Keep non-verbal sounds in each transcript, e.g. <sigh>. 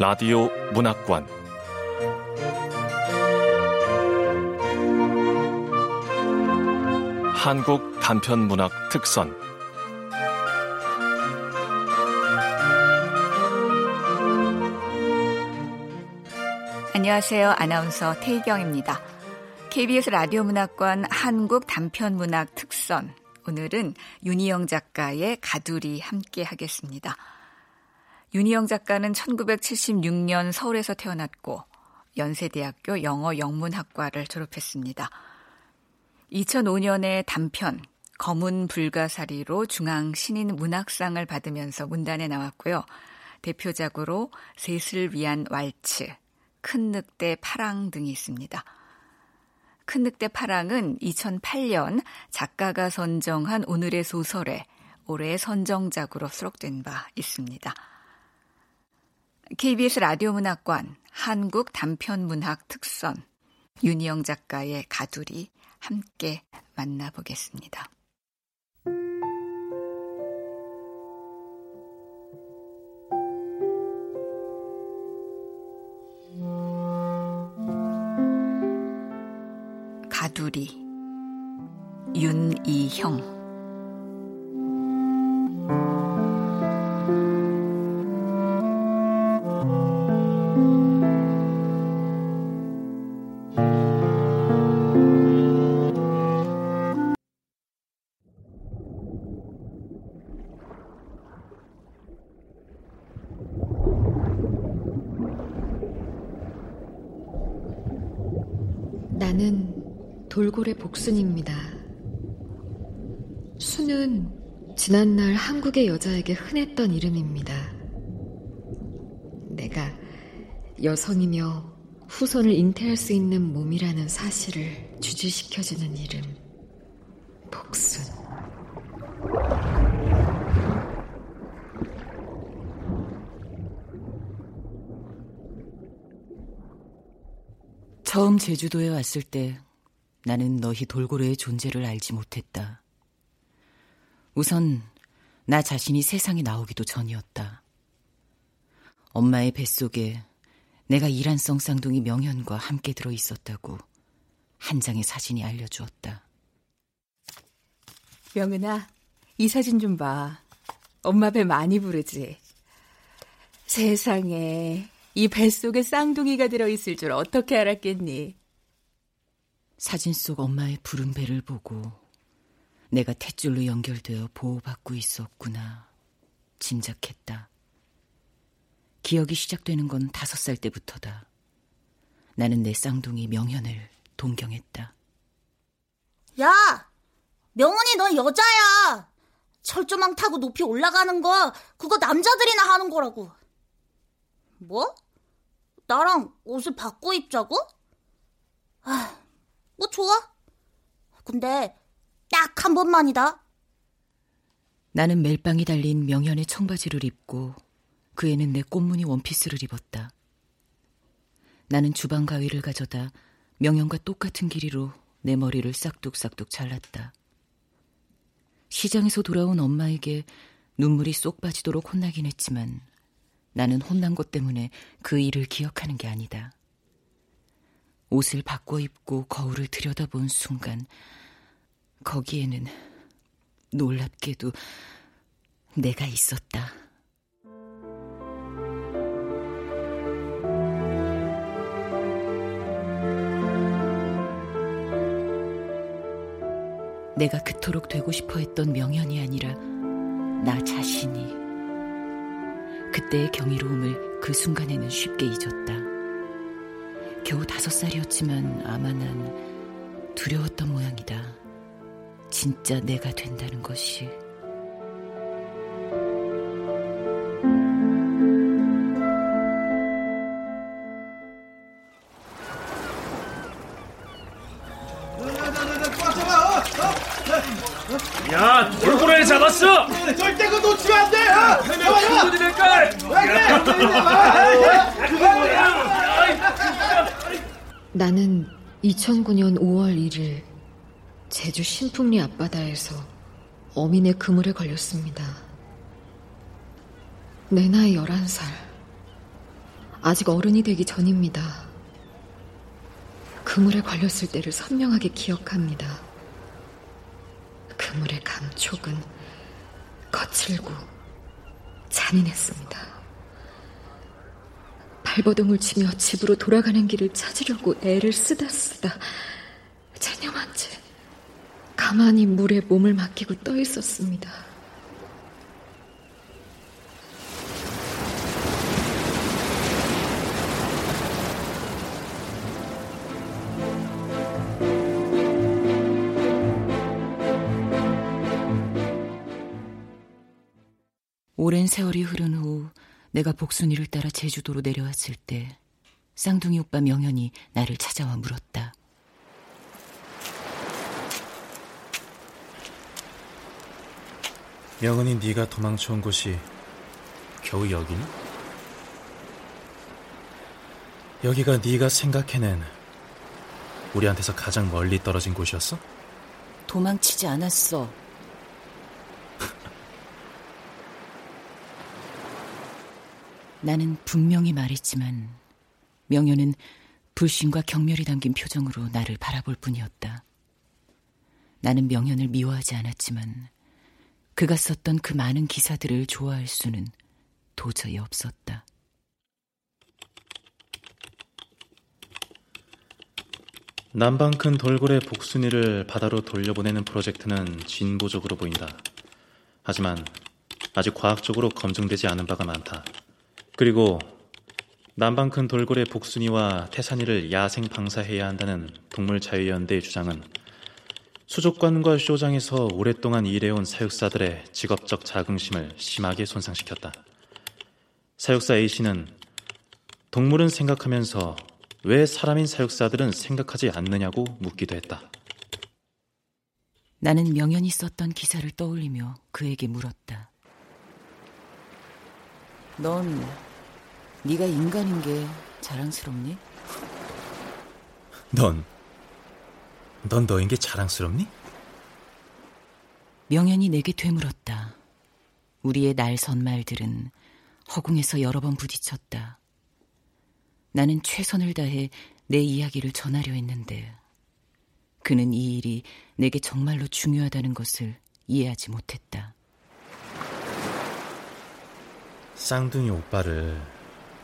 라디오 문학관 한국 단편 문학 특선 안녕하세요. 아나운서 태희경입니다. KBS 라디오 문학관 한국 단편 문학 특선 오늘은 윤희영 작가의 가두리 함께 하겠습니다. 윤희영 작가는 1976년 서울에서 태어났고 연세대학교 영어 영문학과를 졸업했습니다. 2005년에 단편 검은 불가사리로 중앙 신인 문학상을 받으면서 문단에 나왔고요. 대표작으로 셋을 위한 왈츠, 큰 늑대 파랑 등이 있습니다. 큰 늑대 파랑은 2008년 작가가 선정한 오늘의 소설에 올해의 선정작으로 수록된 바 있습니다. KBS 라디오 문학관 한국 단편 문학 특선 윤희영 작가의 가두리 함께 만나보겠습니다. 가두리 윤이형 10대 여자에게 흔했던 이름입니다. 내가 여성이며 후손을 잉태할 수 있는 몸이라는 사실을 주지시켜주는 이름. 복순. 처음 제주도에 왔을 때 나는 너희 돌고래의 존재를 알지 못했다. 우선 나 자신이 세상에 나오기도 전이었다. 엄마의 뱃속에 내가 이란성 쌍둥이 명현과 함께 들어 있었다고 한 장의 사진이 알려주었다. 명은아, 이 사진 좀 봐. 엄마 배 많이 부르지. 세상에 이 뱃속에 쌍둥이가 들어있을 줄 어떻게 알았겠니? 사진 속 엄마의 부른 배를 보고 내가 탯줄로 연결되어 보호받고 있었구나 짐작했다. 기억이 시작되는 건 다섯 살 때부터다. 나는 내 쌍둥이 명현을 동경했다. 야! 명훈이 넌 여자야! 철조망 타고 높이 올라가는 거, 그거 남자들이나 하는 거라고. 뭐? 나랑 옷을 바꿔 입자고? 아, 뭐 좋아. 근데 딱 한 번만이다. 나는 멜빵이 달린 명현의 청바지를 입고 그 애는 내 꽃무늬 원피스를 입었다. 나는 주방 가위를 가져다 명현과 똑같은 길이로 내 머리를 싹둑싹둑 잘랐다. 시장에서 돌아온 엄마에게 눈물이 쏙 빠지도록 혼나긴 했지만 나는 혼난 것 때문에 그 일을 기억하는 게 아니다. 옷을 바꿔 입고 거울을 들여다본 순간 거기에는 놀랍게도 내가 있었다. 내가 그토록 되고 싶어 했던 명현이 아니라 나 자신이 그때의 경이로움을 그 순간에는 쉽게 잊었다. 겨우 다섯 살이었지만 아마 난 두려웠던 모양이다. 진짜 내가 된다는 것이. 야, 돌고래를 잡았어! 절대 그거 놓치면 안 돼! 해봐, 해봐! 나는 2009년 5월 1일 제주 신풍리 앞바다에서 어민의 그물에 걸렸습니다. 내 나이 11살. 아직 어른이 되기 전입니다. 그물에 걸렸을 때를 선명하게 기억합니다. 그물의 감촉은 거칠고 잔인했습니다. 발버둥을 치며 집으로 돌아가는 길을 찾으려고 애를 쓰다 쓰다 체념한 채 가만히 물에 몸을 맡기고 떠 있었습니다. 오랜 세월이 흐른 후 내가 복순이를 따라 제주도로 내려왔을 때 쌍둥이 오빠 명현이 나를 찾아와 물었다. 명은이 네가 도망쳐온 곳이 겨우 여기니? 여기가 네가 생각해낸 우리한테서 가장 멀리 떨어진 곳이었어? 도망치지 않았어. <laughs> 나는 분명히 말했지만 명현은 불신과 경멸이 담긴 표정으로 나를 바라볼 뿐이었다. 나는 명현을 미워하지 않았지만 그가 썼던 그 많은 기사들을 좋아할 수는 도저히 없었다. 남방 큰 돌고래 복순이를 바다로 돌려보내는 프로젝트는 진보적으로 보인다. 하지만 아직 과학적으로 검증되지 않은 바가 많다. 그리고 남방 큰 돌고래 복순이와 태산이를 야생 방사해야 한다는 동물자유연대의 주장은 수족관과 쇼장에서 오랫동안 일해온 사육사들의 직업적 자긍심을 심하게 손상시켰다. 사육사 A씨는 동물은 생각하면서 왜 사람인 사육사들은 생각하지 않느냐고 묻기도 했다. 나는 명연이 썼던 기사를 떠올리며 그에게 물었다. 넌 네가 인간인 게 자랑스럽니? 넌, 넌 너인 게 자랑스럽니? 명연이 내게 되물었다. 우리의 날선 말들은 허공에서 여러 번 부딪혔다. 나는 최선을 다해 내 이야기를 전하려 했는데 그는 이 일이 내게 정말로 중요하다는 것을 이해하지 못했다. 쌍둥이 오빠를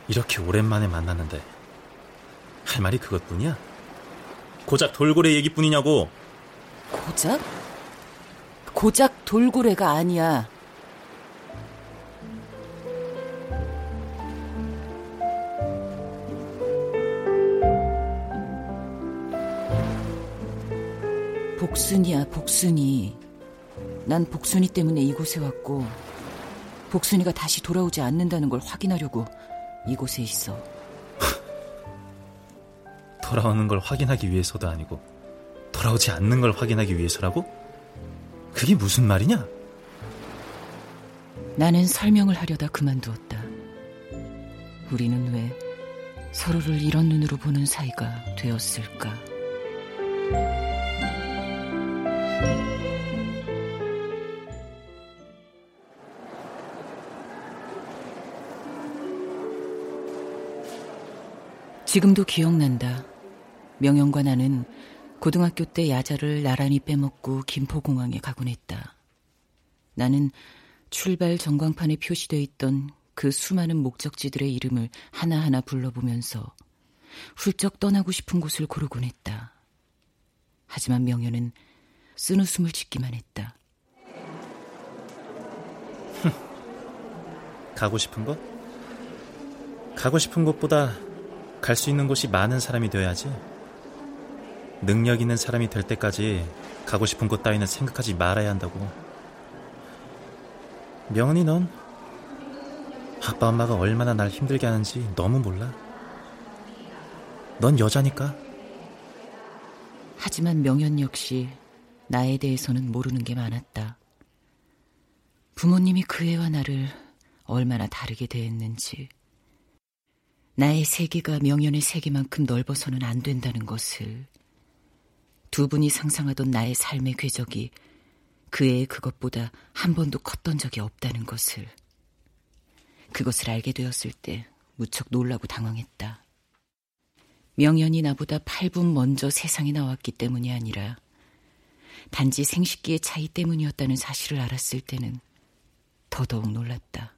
이렇게 오랜만에 만났는데 할 말이 그것뿐이야? 고작 돌고래 얘기뿐이냐고. 고작? 고작 돌고래가 아니야. 복순이야, 복순이. 난 복순이 때문에 이곳에 왔고, 복순이가 다시 돌아오지 않는다는 걸 확인하려고 이곳에 있어. 돌아오는 걸 확인하기 위해서도 아니고, 돌아오지 않는 걸 확인하기 위해서라고? 그게 무슨 말이냐? 나는 설명을 하려다 그만두었다. 우리는 왜 서로를 이런 눈으로 보는 사이가 되었을까? 지금도 기억난다. 명영과 나는 고등학교 때 야자를 나란히 빼먹고 김포공항에 가곤 했다. 나는 출발 전광판에 표시되어 있던 그 수많은 목적지들의 이름을 하나하나 불러보면서 훌쩍 떠나고 싶은 곳을 고르곤 했다. 하지만 명현은 쓴 웃음을 짓기만 했다. <laughs> 가고 싶은 곳? 가고 싶은 곳보다 갈 수 있는 곳이 많은 사람이 되어야지. 능력 있는 사람이 될 때까지 가고 싶은 곳 따위는 생각하지 말아야 한다고. 명은이 넌 아빠 엄마가 얼마나 날 힘들게 하는지 너무 몰라. 넌 여자니까. 하지만 명현 역시 나에 대해서는 모르는 게 많았다. 부모님이 그 애와 나를 얼마나 다르게 대했는지, 나의 세계가 명현의 세계만큼 넓어서는 안 된다는 것을, 두 분이 상상하던 나의 삶의 궤적이 그 애의 그것보다 한 번도 컸던 적이 없다는 것을, 그것을 알게 되었을 때 무척 놀라고 당황했다. 명연이 나보다 8분 먼저 세상에 나왔기 때문이 아니라 단지 생식기의 차이 때문이었다는 사실을 알았을 때는 더더욱 놀랐다.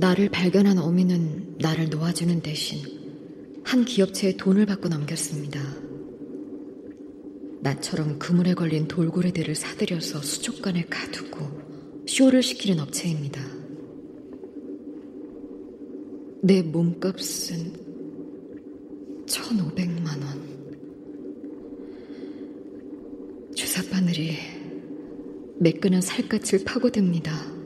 나를 발견한 어미는 나를 놓아주는 대신 한 기업체에 돈을 받고 넘겼습니다. 나처럼 그물에 걸린 돌고래들을 사들여서 수족관에 가두고 쇼를 시키는 업체입니다. 내 몸값은 1,500만 원. 주사바늘이 매끈한 살갗을 파고듭니다.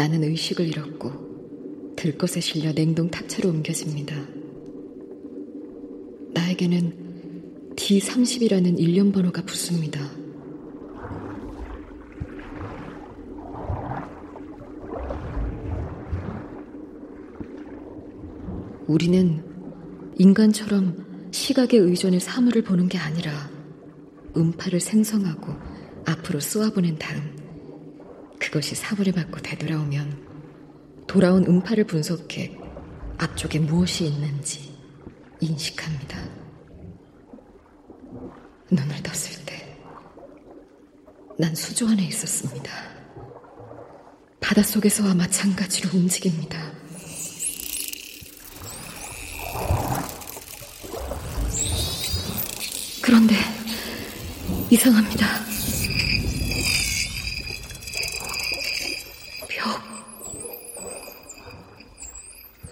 나는 의식을 잃었고 들것에 실려 냉동 탑차로 옮겨집니다. 나에게는 D30이라는 일련 번호가 붙습니다. 우리는 인간처럼 시각에 의존해 사물을 보는 게 아니라 음파를 생성하고 앞으로 쏘아보낸 다음 그것이 사물에 맞고 되돌아오면 돌아온 음파를 분석해 앞쪽에 무엇이 있는지 인식합니다. 눈을 떴을 때 난 수조 안에 있었습니다. 바닷속에서와 마찬가지로 움직입니다. 그런데 이상합니다.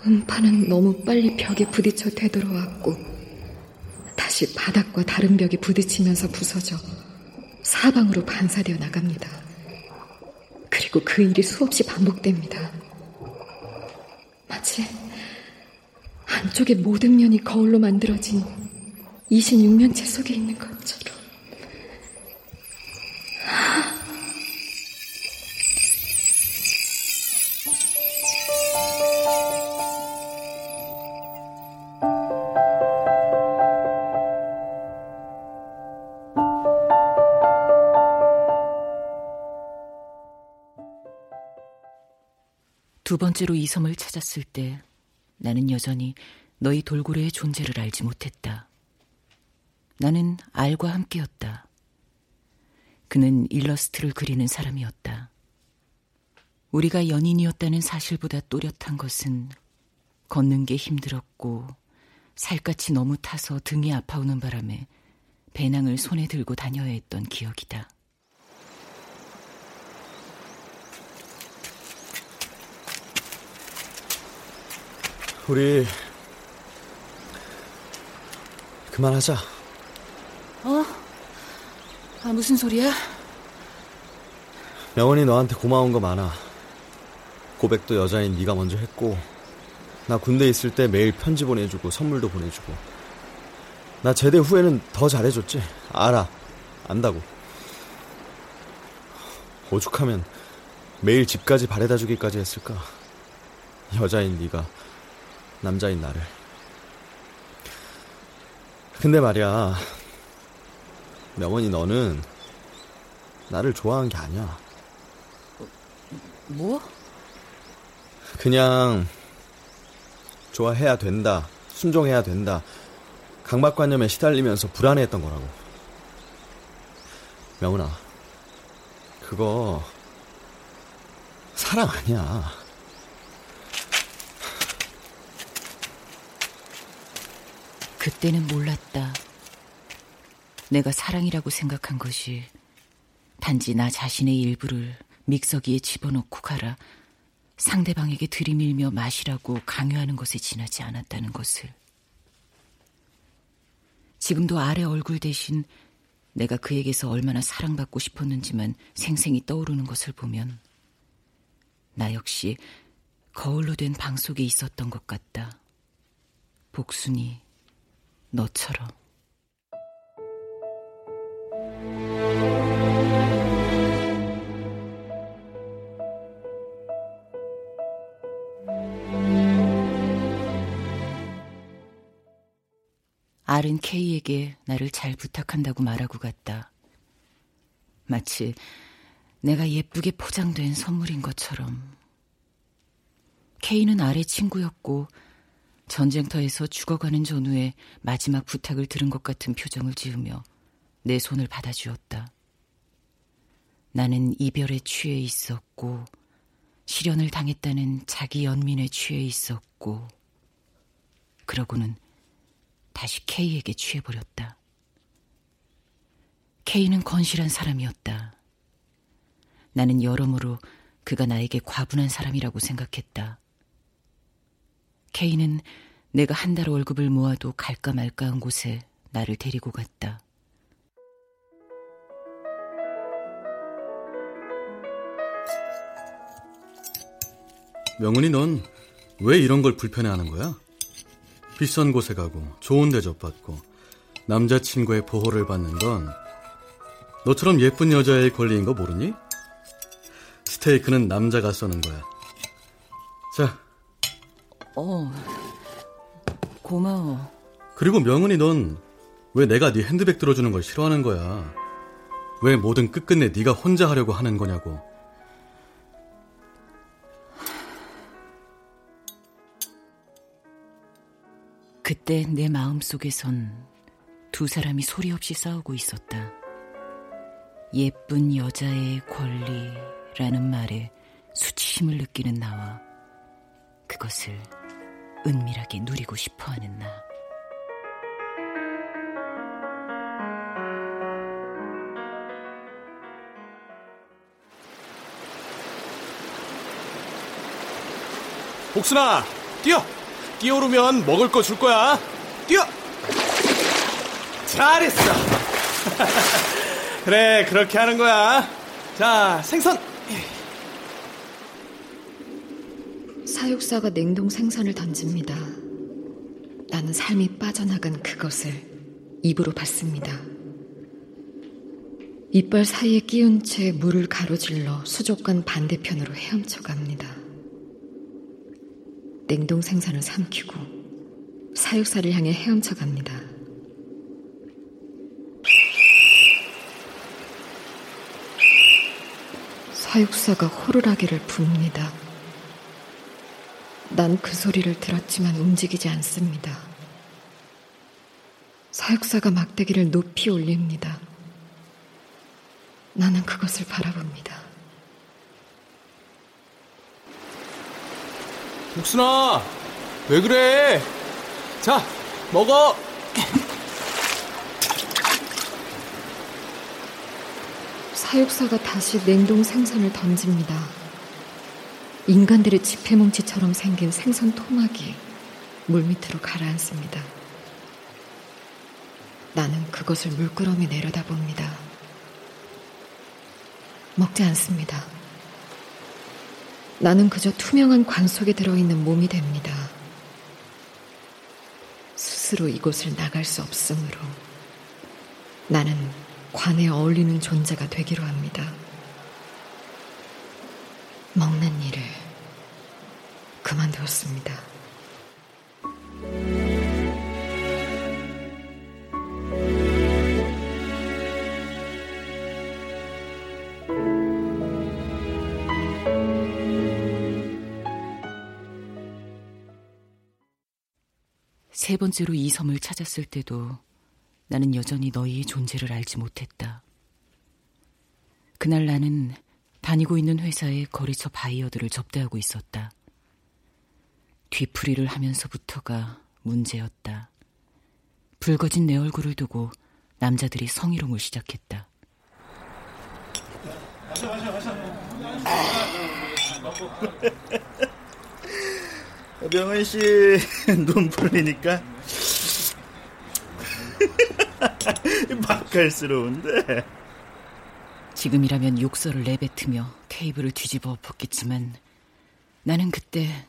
음파는 너무 빨리 벽에 부딪혀 되돌아왔고 다시 바닥과 다른 벽에 부딪히면서 부서져 사방으로 반사되어 나갑니다. 그리고 그 일이 수없이 반복됩니다. 마치 안쪽의 모든 면이 거울로 만들어진 26면체 속에 있는 것처럼. 두 번째로 이 섬을 찾았을 때 나는 여전히 너희 돌고래의 존재를 알지 못했다. 나는 알과 함께였다. 그는 일러스트를 그리는 사람이었다. 우리가 연인이었다는 사실보다 또렷한 것은 걷는 게 힘들었고 살갗이 너무 타서 등이 아파오는 바람에 배낭을 손에 들고 다녀야 했던 기억이다. 우리 그만하자. 어? 아, 무슨 소리야? 명원이 너한테 고마운 거 많아. 고백도 여자인 네가 먼저 했고 나 군대 있을 때 매일 편지 보내주고 선물도 보내주고 나 제대 후에는 더 잘해줬지. 알아. 안다고. 오죽하면 매일 집까지 바래다 주기까지 했을까. 여자인 네가 남자인 나를. 근데 말이야, 명원이 너는 나를 좋아한 게 아니야. 뭐? 그냥 좋아해야 된다, 순종해야 된다, 강박관념에 시달리면서 불안해했던 거라고. 명훈아, 그거 사랑 아니야. 그때는 몰랐다. 내가 사랑이라고 생각한 것이 단지 나 자신의 일부를 믹서기에 집어넣고 가라 상대방에게 들이밀며 마시라고 강요하는 것에 지나지 않았다는 것을. 지금도 아래 얼굴 대신 내가 그에게서 얼마나 사랑받고 싶었는지만 생생히 떠오르는 것을 보면 나 역시 거울로 된 방 속에 있었던 것 같다. 복순이 너처럼. R은 K에게 나를 잘 부탁한다고 말하고 갔다. 마치 내가 예쁘게 포장된 선물인 것처럼. K는 R의 친구였고 전쟁터에서 죽어가는 전후에 마지막 부탁을 들은 것 같은 표정을 지으며 내 손을 받아주었다. 나는 이별에 취해 있었고 실연을 당했다는 자기 연민에 취해 있었고 그러고는 다시 K에게 취해버렸다. K는 건실한 사람이었다. 나는 여러모로 그가 나에게 과분한 사람이라고 생각했다. K는 내가 한 달 월급을 모아도 갈까 말까한 곳에 나를 데리고 갔다. 명은이 넌 왜 이런 걸 불편해하는 거야? 비싼 곳에 가고 좋은 대접 받고 남자친구의 보호를 받는 건 너처럼 예쁜 여자의 권리인 거 모르니? 스테이크는 남자가 써는 거야. 자. 어. 고마워. 그리고 명은이 넌 왜 내가 네 핸드백 들어주는 걸 싫어하는 거야? 왜 뭐든 끝끝내 네가 혼자 하려고 하는 거냐고. 그때 내 마음속에선 두 사람이 소리 없이 싸우고 있었다. 예쁜 여자의 권리라는 말에 수치심을 느끼는 나와 그것을 은밀하게 누리고 싶어 하는 나. 복순아, 뛰어! 뛰어오르면 먹을 거 줄 거야. 뛰어! 잘했어. <laughs> 그래, 그렇게 하는 거야. 자, 생선. 사육사가 냉동 생선을 던집니다. 나는 삶이 빠져나간 그것을 입으로 받습니다. 이빨 사이에 끼운 채 물을 가로질러 수족관 반대편으로 헤엄쳐 갑니다. 냉동 생선을 삼키고 사육사를 향해 헤엄쳐 갑니다. 사육사가 호루라기를 붑니다. 난 그 소리를 들었지만 움직이지 않습니다. 사육사가 막대기를 높이 올립니다. 나는 그것을 바라봅니다. 복순아, 왜 그래? 자, 먹어. 사육사가 다시 냉동 생선을 던집니다. 인간들의 지폐뭉치처럼 생긴 생선 토막이 물밑으로 가라앉습니다. 나는 그것을 물끄러미 내려다봅니다. 먹지 않습니다. 나는 그저 투명한 관 속에 들어있는 몸이 됩니다. 스스로 이곳을 나갈 수 없으므로 나는 관에 어울리는 존재가 되기로 합니다. 먹는 일을 그만두었습니다. 세 번째로 이 섬을 찾았을 때도 나는 여전히 너희의 존재를 알지 못했다. 그날 나는 다니고 있는 회사의 거래처 바이어들을 접대하고 있었다. 뒤풀이를 하면서부터가 문제였다. 붉어진 내 얼굴을 두고 남자들이 성희롱을 시작했다. <laughs> 명은 씨 눈 풀리니까 <laughs> 맛깔스러운데. 지금이라면 욕설을 내뱉으며 테이블을 뒤집어 엎었겠지만 나는 그때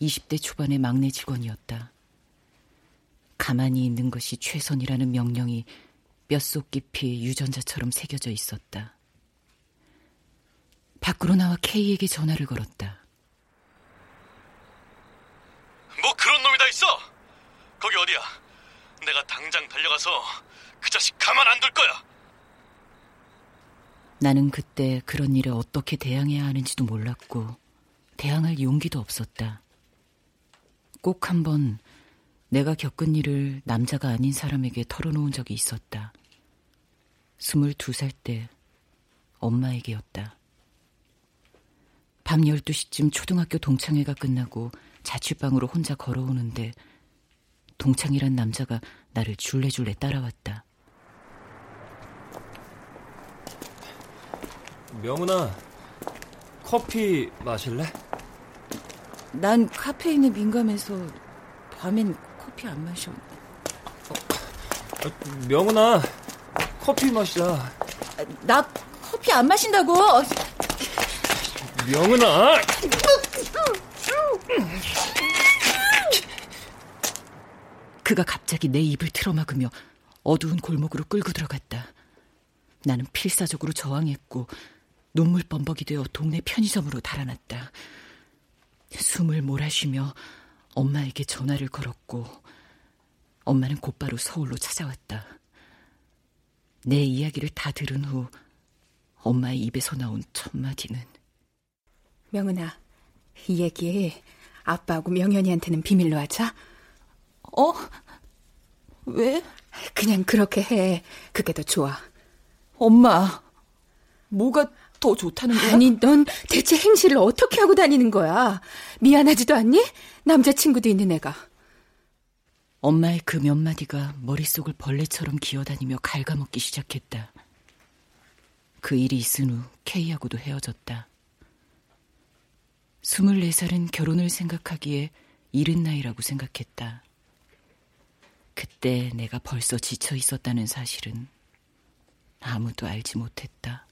20대 초반의 막내 직원이었다. 가만히 있는 것이 최선이라는 명령이 뼛속 깊이 유전자처럼 새겨져 있었다. 밖으로 나와 K에게 전화를 걸었다. 뭐 그런 놈이 다 있어? 거기 어디야? 내가 당장 달려가서 그 자식 가만 안 둘 거야. 나는 그때 그런 일에 어떻게 대항해야 하는지도 몰랐고 대항할 용기도 없었다. 꼭 한번 내가 겪은 일을 남자가 아닌 사람에게 털어놓은 적이 있었다. 22살 때 엄마에게였다. 밤 12시쯤 초등학교 동창회가 끝나고 자취방으로 혼자 걸어오는데 동창이란 남자가 나를 줄레줄레 따라왔다. 명훈아, 커피 마실래? 난 카페인에 민감해서 밤엔 커피 안 마셔. 어, 명훈아, 커피 마시자. 나 커피 안 마신다고. 명은아! 그가 갑자기 내 입을 틀어막으며 어두운 골목으로 끌고 들어갔다. 나는 필사적으로 저항했고 눈물 범벅이 되어 동네 편의점으로 달아났다. 숨을 몰아쉬며 엄마에게 전화를 걸었고 엄마는 곧바로 서울로 찾아왔다. 내 이야기를 다 들은 후 엄마의 입에서 나온 첫 마디는 명은아, 이 얘기 아빠하고 명현이한테는 비밀로 하자. 어? 왜? 그냥 그렇게 해. 그게 더 좋아. 엄마, 뭐가 더 좋다는 거야? 아니, 넌 대체 행실을 어떻게 하고 다니는 거야? 미안하지도 않니? 남자친구도 있는 애가. 엄마의 그 몇 마디가 머릿속을 벌레처럼 기어다니며 갉아먹기 시작했다. 그 일이 있은 후 K하고도 헤어졌다. 24살은 결혼을 생각하기에 이른 나이라고 생각했다. 그때 내가 벌써 지쳐 있었다는 사실은 아무도 알지 못했다.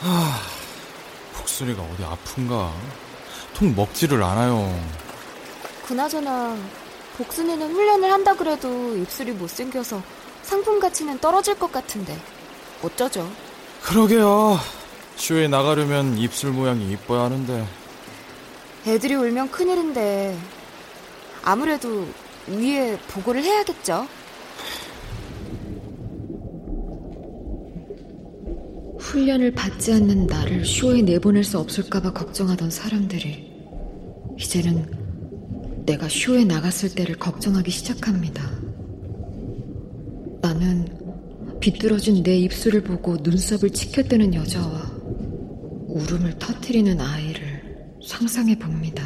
하, 목소리가 어디 아픈가? 통 먹지를 않아요. 그나저나 복순이는 훈련을 한다 그래도 입술이 못생겨서 상품 가치는 떨어질 것 같은데 어쩌죠? 그러게요. 쇼에 나가려면 입술 모양이 이뻐야 하는데. 애들이 울면 큰일인데 아무래도 위에 보고를 해야겠죠. 훈련을 받지 않는 나를 쇼에 내보낼 수 없을까봐 걱정하던 사람들이 이제는 내가 쇼에 나갔을 때를 걱정하기 시작합니다. 나는 비뚤어진 내 입술을 보고 눈썹을 치켜뜨는 여자와 울음을 터뜨리는 아이를 상상해 봅니다.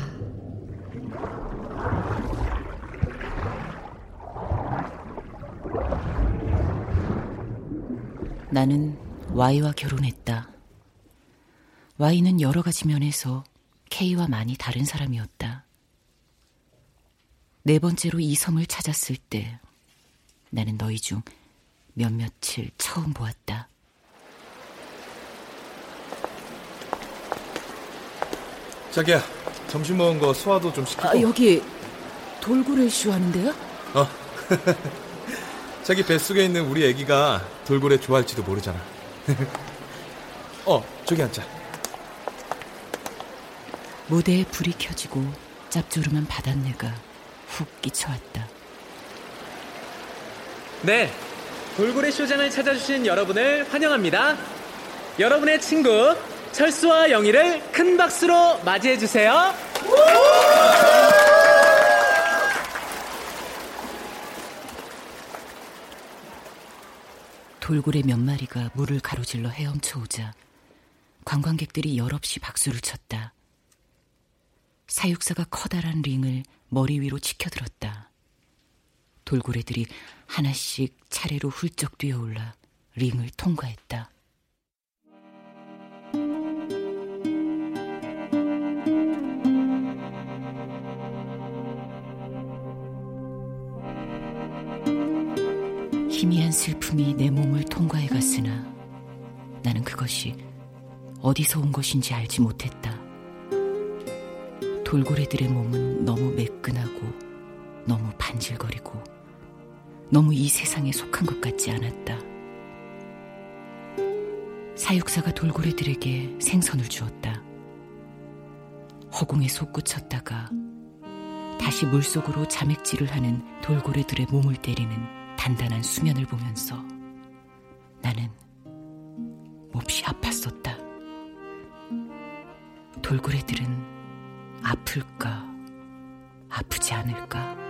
나는 Y와 결혼했다. Y는 여러 가지 면에서 K와 많이 다른 사람이었다. 네 번째로 이 섬을 찾았을 때 나는 너희 중 몇몇을 처음 보았다. 자기야, 점심 먹은 거 소화도 좀 시키고. 아, 여기 돌고래 쇼 하는데요? 어. <laughs> 자기 뱃속에 있는 우리 애기가 돌고래 좋아할지도 모르잖아. <laughs> 어, 저기 앉자. 무대에 불이 켜지고 짭조름한 바닷내가 훅 끼쳐왔다. 네, 돌고래 쇼장을 찾아주신 여러분을 환영합니다. 여러분의 친구 철수와 영희를 큰 박수로 맞이해 주세요. 돌고래 몇 마리가 물을 가로질러 헤엄쳐 오자 관광객들이 열없이 박수를 쳤다. 사육사가 커다란 링을 머리 위로 치켜들었다. 돌고래들이 하나씩 차례로 훌쩍 뛰어올라 링을 통과했다. 희미한 슬픔이 내 몸을 통과해 갔으나 나는 그것이 어디서 온 것인지 알지 못했다. 돌고래들의 몸은 너무 매끈하고 너무 반질거리고 너무 이 세상에 속한 것 같지 않았다. 사육사가 돌고래들에게 생선을 주었다. 허공에 솟구쳤다가 다시 물속으로 자맥질을 하는 돌고래들의 몸을 때리는 단단한 수면을 보면서 나는 몹시 아팠었다. 돌고래들은 아플까, 아프지 않을까?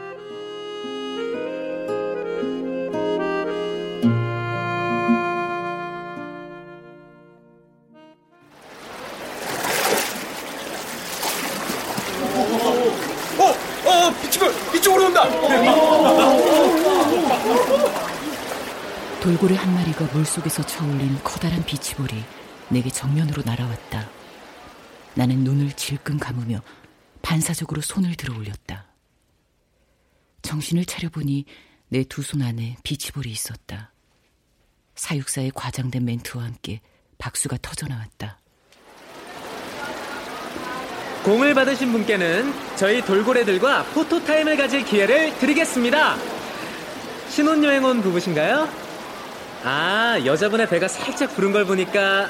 돌고래 한 마리가 물속에서 쳐올린 커다란 비치볼이 내게 정면으로 날아왔다. 나는 눈을 질끈 감으며 반사적으로 손을 들어 올렸다. 정신을 차려보니 내 두 손 안에 비치볼이 있었다. 사육사의 과장된 멘트와 함께 박수가 터져나왔다. 공을 받으신 분께는 저희 돌고래들과 포토타임을 가질 기회를 드리겠습니다. 신혼여행 온 부부신가요? 아, 여자분의 배가 살짝 부른 걸 보니까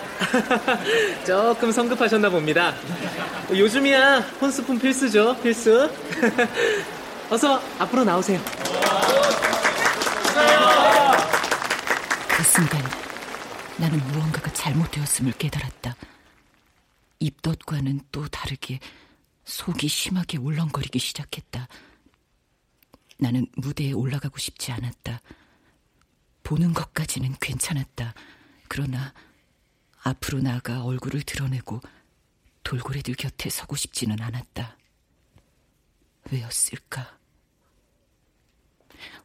<laughs> 조금 성급하셨나 봅니다. 요즘이야 혼수품 필수죠, 필수. <laughs> 어서 앞으로 나오세요. 그 순간 나는 무언가가 잘못되었음을 깨달았다. 입덧과는 또 다르게 속이 심하게 울렁거리기 시작했다. 나는 무대에 올라가고 싶지 않았다. 보는 것까지는 괜찮았다. 그러나 앞으로 나가 얼굴을 드러내고 돌고래들 곁에 서고 싶지는 않았다. 왜였을까?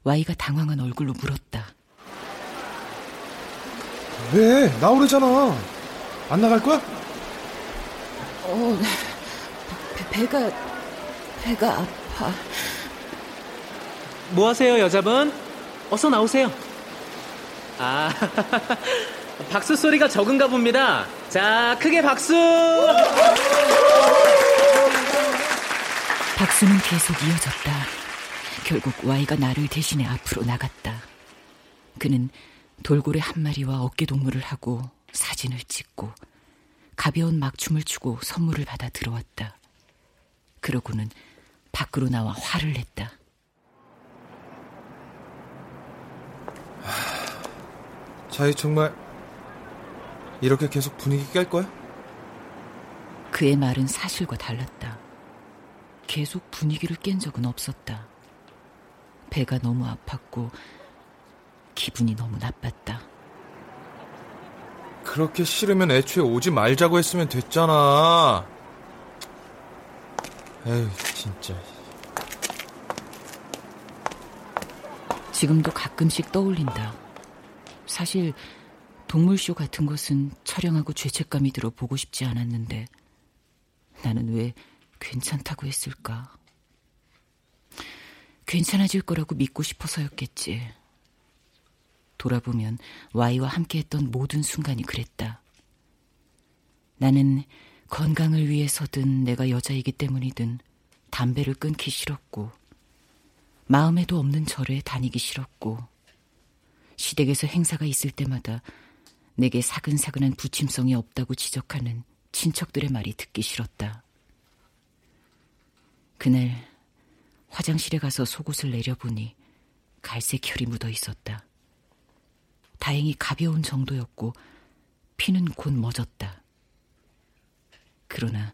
와이가 당황한 얼굴로 물었다. 왜? 나오래잖아. 안 나갈 거야? 어, 배, 배가, 배가 아파. 뭐 하세요, 여자분? 어서 나오세요. 아, <laughs> 박수 소리가 적은가 봅니다. 자, 크게 박수! 박수는 계속 이어졌다. 결국 Y가 나를 대신해 앞으로 나갔다. 그는 돌고래 한 마리와 어깨 동무를 하고 사진을 찍고 가벼운 막춤을 추고 선물을 받아 들어왔다. 그러고는 밖으로 나와 화를 냈다. 자이 정말 이렇게 계속 분위기 깰 거야? 그의 말은 사실과 달랐다. 계속 분위기를 깬 적은 없었다. 배가 너무 아팠고 기분이 너무 나빴다. 그렇게 싫으면 애초에 오지 말자고 했으면 됐잖아. 에휴, 진짜. 지금도 가끔씩 떠올린다. 사실 동물쇼 같은 것은 촬영하고 죄책감이 들어 보고 싶지 않았는데 나는 왜 괜찮다고 했을까? 괜찮아질 거라고 믿고 싶어서였겠지. 돌아보면 Y와 함께했던 모든 순간이 그랬다. 나는 건강을 위해서든 내가 여자이기 때문이든 담배를 끊기 싫었고 마음에도 없는 절에 다니기 싫었고 시댁에서 행사가 있을 때마다 내게 사근사근한 부침성이 없다고 지적하는 친척들의 말이 듣기 싫었다. 그날 화장실에 가서 속옷을 내려보니 갈색 혈이 묻어 있었다. 다행히 가벼운 정도였고 피는 곧 멎었다. 그러나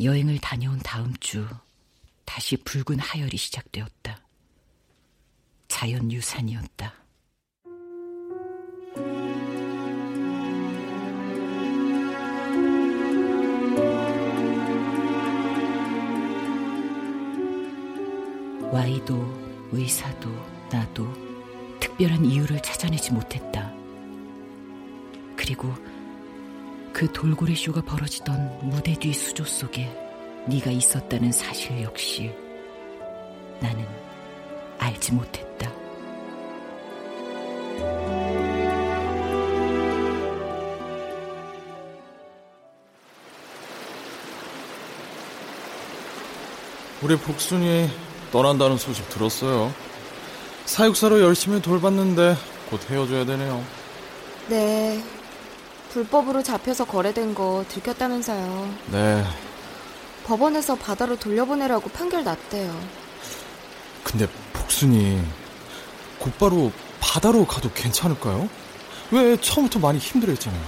여행을 다녀온 다음 주 다시 붉은 하열이 시작되었다. 자연유산이었다. 와이도 의사도 나도 특별한 이유를 찾아내지 못했다. 그리고 그 돌고래 쇼가 벌어지던 무대 뒤 수조 속에 네가 있었다는 사실 역시 나는 알지 못했다. 우리 복순이 떠난다는 소식 들었어요. 사육사로 열심히 돌봤는데 곧 헤어져야 되네요. 네. 불법으로 잡혀서 거래된 거 들켰다면서요. 네. 법원에서 바다로 돌려보내라고 판결 났대요. 근데 복순이 곧바로 바다로 가도 괜찮을까요? 왜 처음부터 많이 힘들어 했잖아요.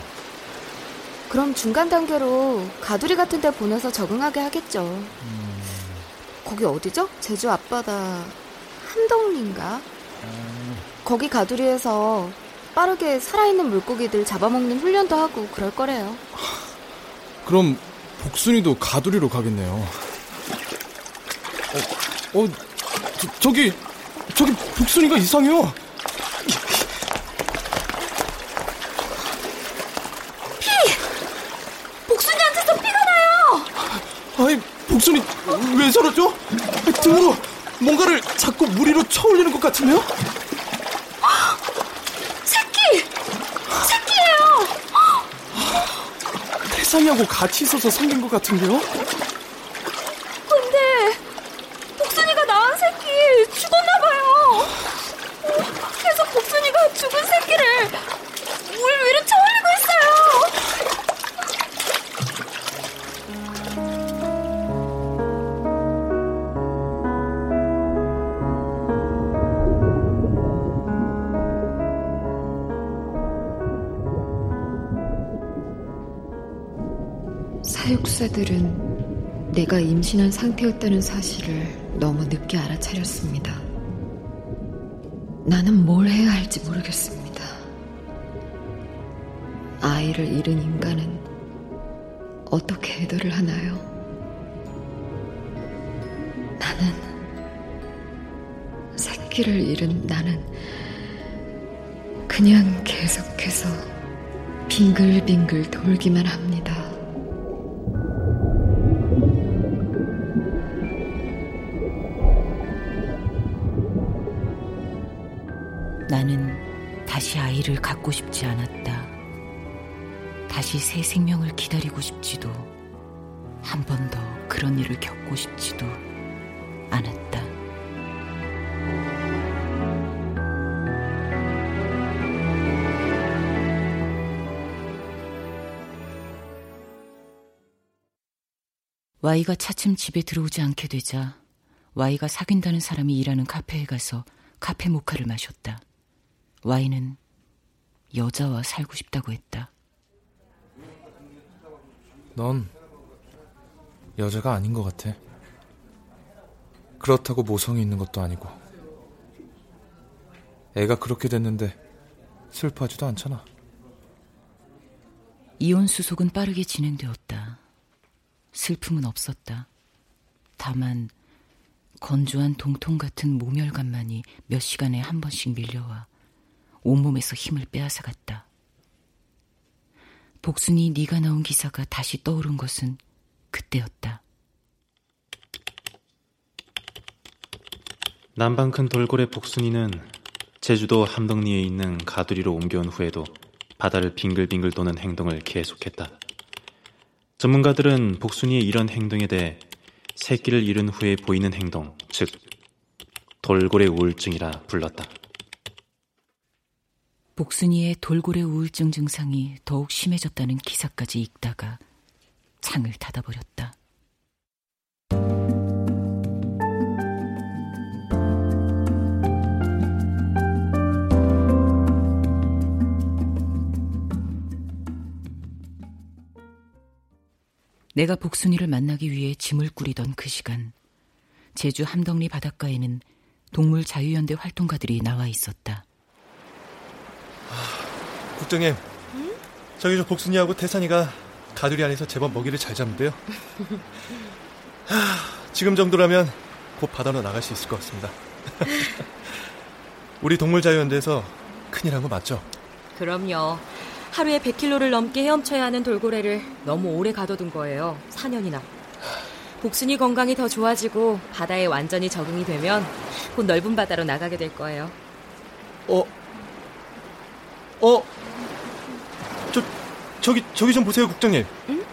그럼 중간 단계로 가두리 같은 데 보내서 적응하게 하겠죠. 음... 거기 어디죠? 제주 앞바다 함덕리인가? 음... 거기 가두리에서 빠르게 살아있는 물고기들 잡아먹는 훈련도 하고 그럴 거래요. <laughs> 그럼 복순이도 가두리로 가겠네요. 어, 어 저, 저기, 저기 복순이가 이상해요. 피! 복순이한테서 피가 나요! 아이, 복순이 왜 저러죠? 등으로 뭔가를 자꾸 무리로 쳐올리는 것 같은데요? <gasps> 새끼! 새끼예요! <gasps> 태상이하고 같이 있어서 생긴 것 같은데요? 임신한 상태였다는 사실을 너무 늦게 알아차렸습니다. 나는 뭘 해야 할지 모르겠습니다. 아이를 잃은 인간은 다시 아이를 갖고 싶지 않았다. 다시 새 생명을 기다리고 싶지도, 한 번 더 그런 일을 겪고 싶지도 않았다. Y가 차츰 집에 들어오지 않게 되자 Y가 사귄다는 사람이 일하는 카페에 가서 카페 모카를 마셨다. Y는 여자와 살고 싶다고 했다. 넌 여자가 아닌 것 같아. 그렇다고 모성이 있는 것도 아니고. 애가 그렇게 됐는데 슬퍼하지도 않잖아. 이혼 수속은 빠르게 진행되었다. 슬픔은 없었다. 다만 건조한 동통 같은 모멸감만이 몇 시간에 한 번씩 밀려와 온몸에서 힘을 빼앗아갔다. 복순이 네가 나온 기사가 다시 떠오른 것은 그때였다. 남방 큰 돌고래 복순이는 제주도 함덕리에 있는 가두리로 옮겨온 후에도 바다를 빙글빙글 도는 행동을 계속했다. 전문가들은 복순이의 이런 행동에 대해 새끼를 잃은 후에 보이는 행동, 즉 돌고래 우울증이라 불렀다. 복순이의 돌고래 우울증 증상이 더욱 심해졌다는 기사까지 읽다가 창을 닫아버렸다. 내가 복순이를 만나기 위해 짐을 꾸리던 그 시간, 제주 함덕리 바닷가에는 동물 자유연대 활동가들이 나와 있었다. 국장님, 응? 저기 저 복순이하고 태산이가 가두리 안에서 제법 먹이를 잘 잡는데요. 하, 지금 정도라면 곧 바다로 나갈 수 있을 것 같습니다. <laughs> 우리 동물자유연대에서 큰일 한 거 맞죠? 그럼요. 하루에 100km를 넘게 헤엄쳐야 하는 돌고래를 너무 오래 가둬둔 거예요. 4년이나. 복순이 건강이 더 좋아지고 바다에 완전히 적응이 되면 곧 넓은 바다로 나가게 될 거예요. 어? 어? 저, 저기, 저기 좀 보세요, 국장님. 응?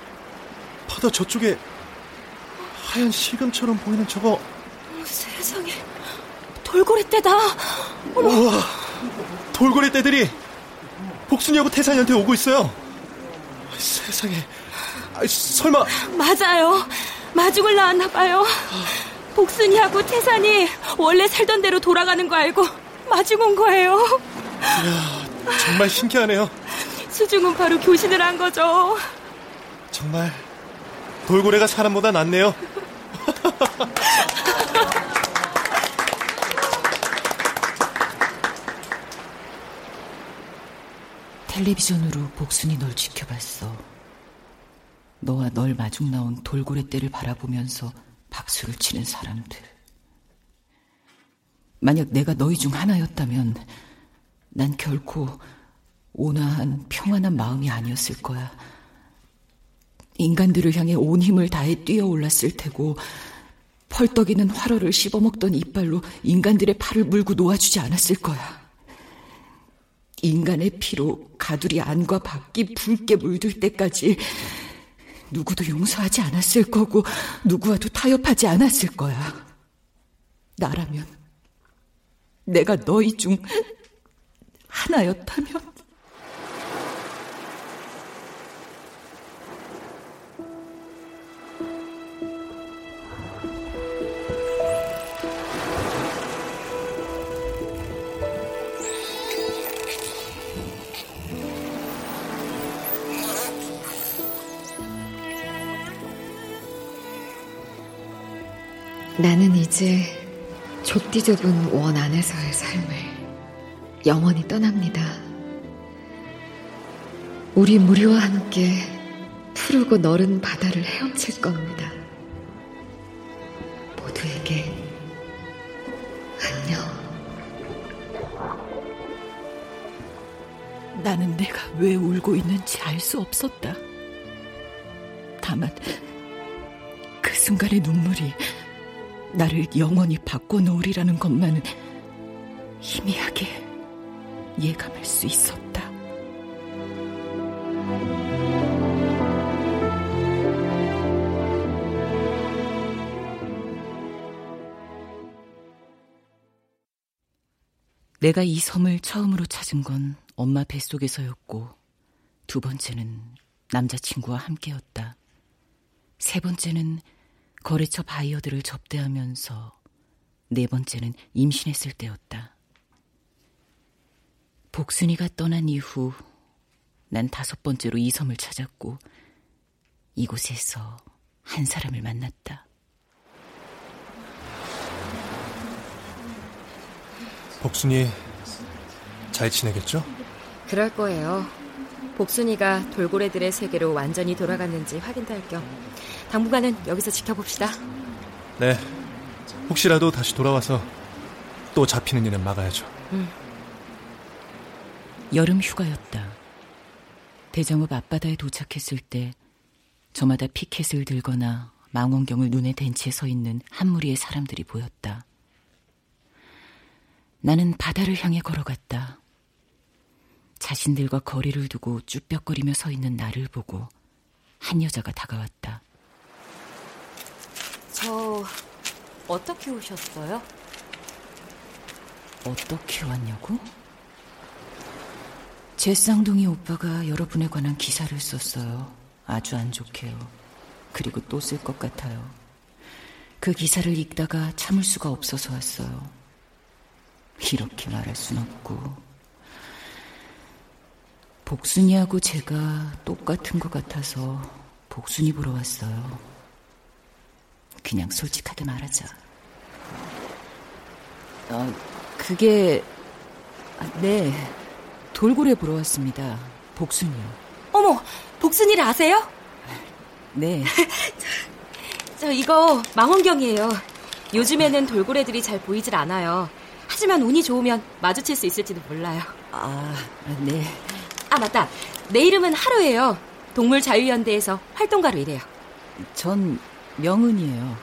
바다 저쪽에 하얀 실금처럼 보이는 저거. 세상에. 돌고래 떼다. 우와, 돌고래 떼들이 복순이하고 태산이한테 오고 있어요. 세상에, 아, 설마. 맞아요. 마중을 나왔나 봐요. 복순이하고 태산이 원래 살던 대로 돌아가는 거 알고 마중 온 거예요. 이야, 정말 신기하네요. 수중은 바로 교신을 한 거죠. 정말 돌고래가 사람보다 낫네요. <laughs> 텔레비전으로 복순이 널 지켜봤어. 너와 널 마중 나온 돌고래 떼를 바라보면서 박수를 치는 사람들. 만약 내가 너희 중 하나였다면 난 결코 온화한 평안한 마음이 아니었을 거야. 인간들을 향해 온 힘을 다해 뛰어올랐을 테고 펄떡이는 활어를 씹어먹던 이빨로 인간들의 팔을 물고 놓아주지 않았을 거야. 인간의 피로 가두리 안과 밖이 붉게 물들 때까지 누구도 용서하지 않았을 거고 누구와도 타협하지 않았을 거야. 나라면 내가 너희 중 하나였다면 이제 좁디 좁은 원 안에서의 삶을 영원히 떠납니다. 우리 무리와 함께 푸르고 너른 바다를 헤엄칠 겁니다. 모두에게 안녕. 나는 내가 왜 울고 있는지 알 수 없었다. 다만 그 순간의 눈물이 나를 영원히 바꿔놓으리라는 것만은 희미하게 예감할 수 있었다. 내가 이 섬을 처음으로 찾은 건 엄마 뱃속에서였고, 두 번째는 남자친구와 함께였다. 세 번째는 거래처 바이어들을 접대하면서 네 번째는 임신했을 때였다. 복순이가 떠난 이후 난 다섯 번째로 이 섬을 찾았고 이곳에서 한 사람을 만났다. 복순이 잘 지내겠죠? 그럴 거예요. 복순이가 돌고래들의 세계로 완전히 돌아갔는지 확인도 할 겸 당분간은 여기서 지켜봅시다. 네. 혹시라도 다시 돌아와서 또 잡히는 일은 막아야죠. 음. 여름 휴가였다. 대정읍 앞바다에 도착했을 때 저마다 피켓을 들거나 망원경을 눈에 댄 채 서 있는 한 무리의 사람들이 보였다. 나는 바다를 향해 걸어갔다. 자신들과 거리를 두고 쭈뼛거리며 서 있는 나를 보고 한 여자가 다가왔다. 저 어떻게 오셨어요? 어떻게 왔냐고? 제 쌍둥이 오빠가 여러분에 관한 기사를 썼어요. 아주 안 좋게요. 그리고 또 쓸 것 같아요. 그 기사를 읽다가 참을 수가 없어서 왔어요. 이렇게 말할 순 없고. 복순이하고 제가 똑같은 것 같아서 복순이 보러 왔어요. 그냥 솔직하게 말하자. 어, 그게, 아, 네. 돌고래 보러 왔습니다. 복순이요. 어머, 복순이를 아세요? 네. <laughs> 저, 저 이거 망원경이에요. 요즘에는 돌고래들이 잘 보이질 않아요. 하지만 운이 좋으면 마주칠 수 있을지도 몰라요. 아, 네. 아, 맞다. 내 이름은 하루예요. 동물 자유연대에서 활동가로 일해요. 전 명은이에요.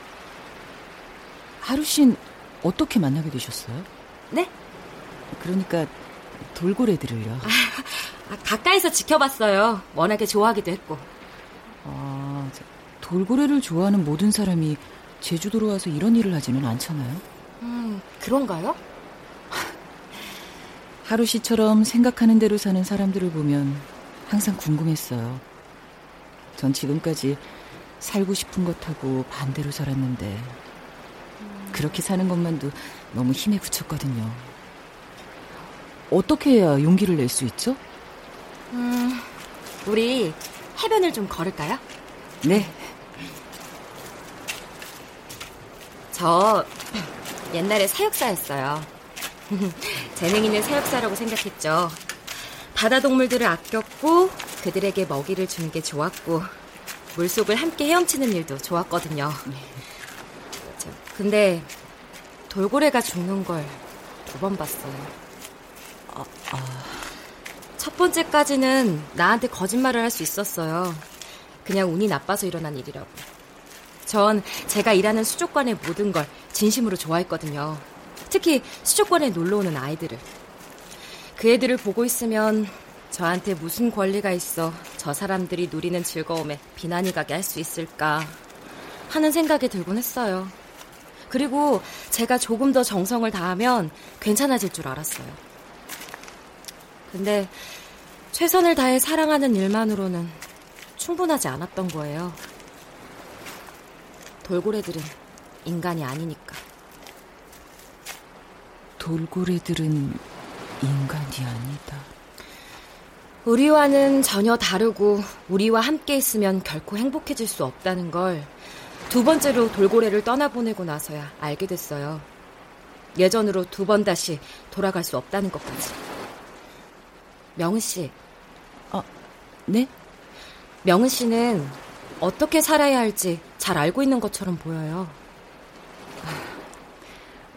하루 씨는 어떻게 만나게 되셨어요? 네? 그러니까 돌고래들을요. 아, 아, 가까이서 지켜봤어요. 워낙에 좋아하기도 했고. 아, 돌고래를 좋아하는 모든 사람이 제주도로 와서 이런 일을 하지는 않잖아요. 음, 음, 그런가요? 하루 씨처럼 생각하는 대로 사는 사람들을 보면 항상 궁금했어요. 전 지금까지 살고 싶은 것하고 반대로 살았는데 그렇게 사는 것만도 너무 힘에 부쳤거든요. 어떻게 해야 용기를 낼 수 있죠? 음, 우리 해변을 좀 걸을까요? 네. 저 옛날에 사육사였어요. <laughs> 재능 있는 사육사라고 생각했죠. 바다 동물들을 아꼈고 그들에게 먹이를 주는 게 좋았고 물속을 함께 헤엄치는 일도 좋았거든요. 근데 돌고래가 죽는 걸 두 번 봤어요. 아, 아. 첫 번째까지는 나한테 거짓말을 할 수 있었어요. 그냥 운이 나빠서 일어난 일이라고. 전 제가 일하는 수족관의 모든 걸 진심으로 좋아했거든요. 특히 수족관에 놀러 오는 아이들을. 그 애들을 보고 있으면 저한테 무슨 권리가 있어 저 사람들이 누리는 즐거움에 비난이 가게 할 수 있을까 하는 생각이 들곤 했어요. 그리고 제가 조금 더 정성을 다하면 괜찮아질 줄 알았어요. 근데 최선을 다해 사랑하는 일만으로는 충분하지 않았던 거예요. 돌고래들은 인간이 아니니까. 돌고래들은 인간이 아니다. 우리와는 전혀 다르고 우리와 함께 있으면 결코 행복해질 수 없다는 걸 두 번째로 돌고래를 떠나보내고 나서야 알게 됐어요. 예전으로 두 번 다시 돌아갈 수 없다는 것까지. 명은 씨. 어, 네? 명은 씨는 어떻게 살아야 할지 잘 알고 있는 것처럼 보여요.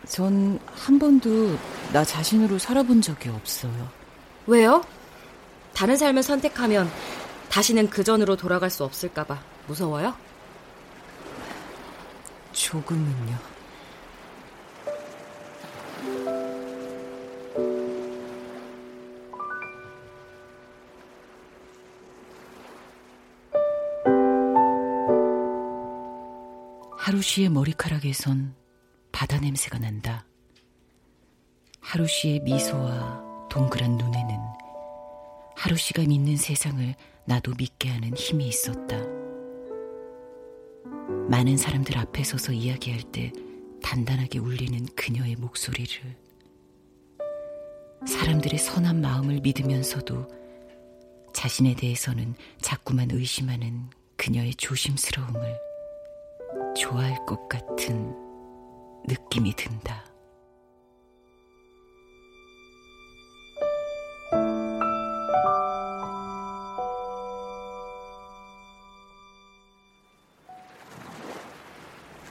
전 한 번도 나 자신으로 살아본 적이 없어요. 왜요? 다른 삶을 선택하면 다시는 그 전으로 돌아갈 수 없을까봐 무서워요? 조금은요. 하루 씨의 머리카락에선 바다 냄새가 난다. 하루 씨의 미소와 동그란 눈에는 하루 씨가 믿는 세상을 나도 믿게 하는 힘이 있었다. 많은 사람들 앞에 서서 이야기할 때 단단하게 울리는 그녀의 목소리를 사람들의 선한 마음을 믿으면서도 자신에 대해서는 자꾸만 의심하는 그녀의 조심스러움을 좋아할 것 같은 느낌이 든다.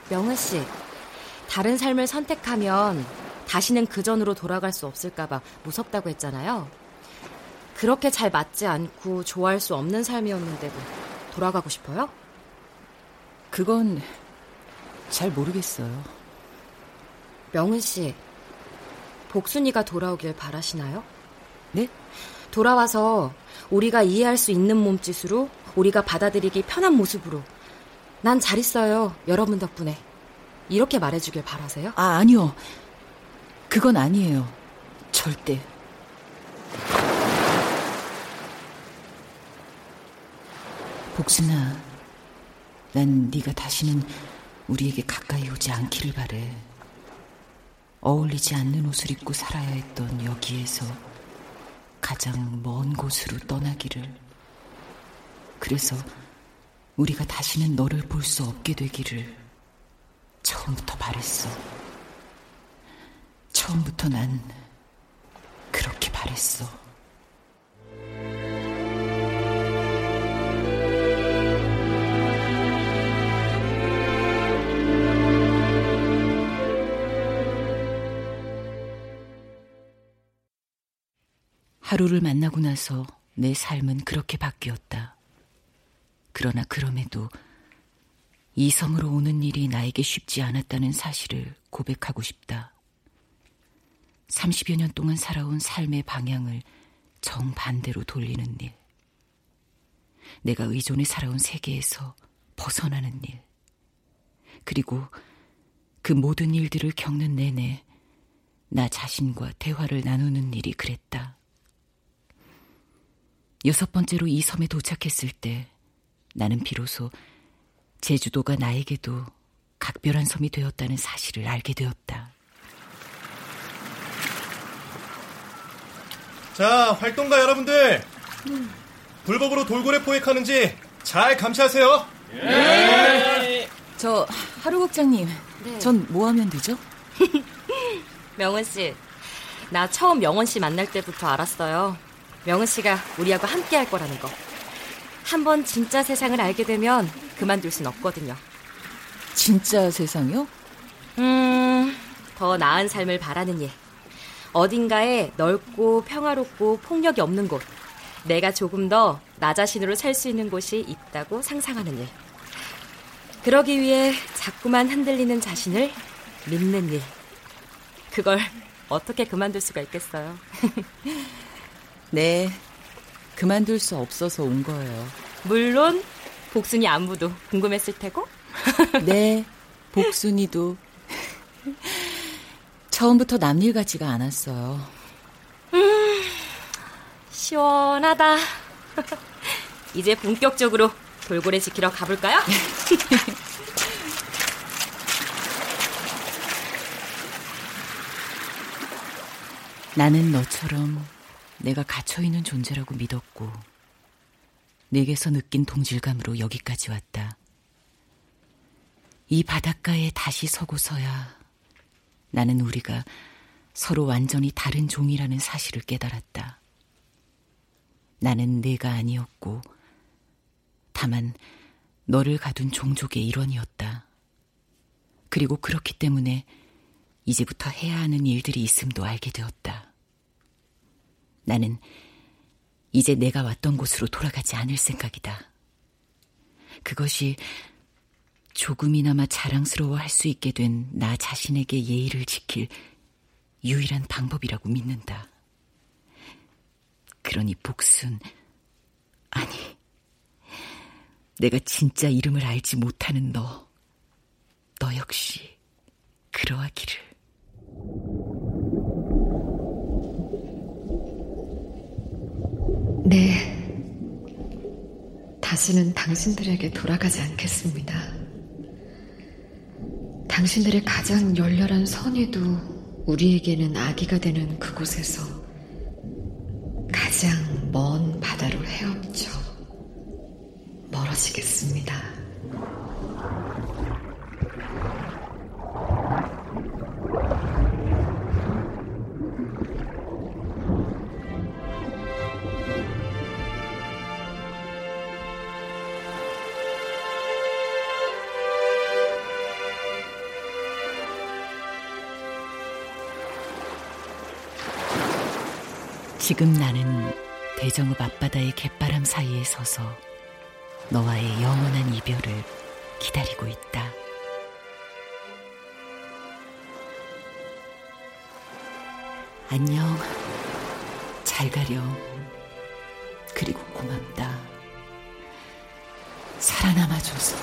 명은 씨, 다른 삶을 선택하면 다시는 그 전으로 돌아갈 수 없을까봐 무섭다고 했잖아요. 그렇게 잘 맞지 않고 좋아할 수 없는 삶이었는데도 돌아가고 싶어요? 그건 잘 모르겠어요. 명은 씨, 복순이가 돌아오길 바라시나요? 네? 돌아와서 우리가 이해할 수 있는 몸짓으로 우리가 받아들이기 편한 모습으로 난 잘 있어요. 여러분 덕분에. 이렇게 말해주길 바라세요? 아, 아니요. 그건 아니에요. 절대. 복순아, 난 네가 다시는 우리에게 가까이 오지 않기를 바래. 어울리지 않는 옷을 입고 살아야 했던 여기에서 가장 먼 곳으로 떠나기를. 그래서 우리가 다시는 너를 볼 수 없게 되기를 처음부터 바랬어. 처음부터 난 그렇게 바랬어. 하루를 만나고 나서 내 삶은 그렇게 바뀌었다. 그러나 그럼에도 이 섬으로 오는 일이 나에게 쉽지 않았다는 사실을 고백하고 싶다. 30여 년 동안 살아온 삶의 방향을 정반대로 돌리는 일. 내가 의존해 살아온 세계에서 벗어나는 일. 그리고 그 모든 일들을 겪는 내내 나 자신과 대화를 나누는 일이 그랬다. 여섯 번째로 이 섬에 도착했을 때 나는 비로소 제주도가 나에게도 각별한 섬이 되었다는 사실을 알게 되었다. 자, 활동가 여러분들. 불법으로 돌고래 포획하는지 잘 감시하세요. 네. 저 하루 국장님, 전뭐 하면 되죠? <laughs> 명은 씨, 나 처음 명원 씨 만날 때부터 알았어요. 명은 씨가 우리하고 함께 할 거라는 거. 한 번 진짜 세상을 알게 되면 그만둘 순 없거든요. 진짜 세상이요? 음, 더 나은 삶을 바라는 일. 어딘가에 넓고 평화롭고 폭력이 없는 곳. 내가 조금 더 나 자신으로 살 수 있는 곳이 있다고 상상하는 일. 그러기 위해 자꾸만 흔들리는 자신을 믿는 일. 그걸 어떻게 그만둘 수가 있겠어요? <laughs> 네, 그만둘 수 없어서 온 거예요. 물론 복순이 안부도 궁금했을 테고. <laughs> 네, 복순이도 처음부터 남일 같지가 않았어요. 음, 시원하다. 이제 본격적으로 돌고래 지키러 가볼까요? <laughs> 나는 너처럼 내가 갇혀있는 존재라고 믿었고, 내게서 느낀 동질감으로 여기까지 왔다. 이 바닷가에 다시 서고서야 나는 우리가 서로 완전히 다른 종이라는 사실을 깨달았다. 나는 내가 아니었고, 다만 너를 가둔 종족의 일원이었다. 그리고 그렇기 때문에 이제부터 해야 하는 일들이 있음도 알게 되었다. 나는 이제 내가 왔던 곳으로 돌아가지 않을 생각이다. 그것이 조금이나마 자랑스러워 할 수 있게 된 나 자신에게 예의를 지킬 유일한 방법이라고 믿는다. 그러니 복순, 아니, 내가 진짜 이름을 알지 못하는 너, 너 역시 그러하기를. 네. 다시는 당신들에게 돌아가지 않겠습니다. 당신들의 가장 열렬한 선의도 우리에게는 아기가 되는 그곳에서 가장 먼 바다로 헤엄쳐 멀어지겠습니다. 지금 나는 대정읍 앞바다의 갯바람 사이에 서서 너와의 영원한 이별을 기다리고 있다. 안녕. 잘 가렴. 그리고 고맙다. 살아남아줘서.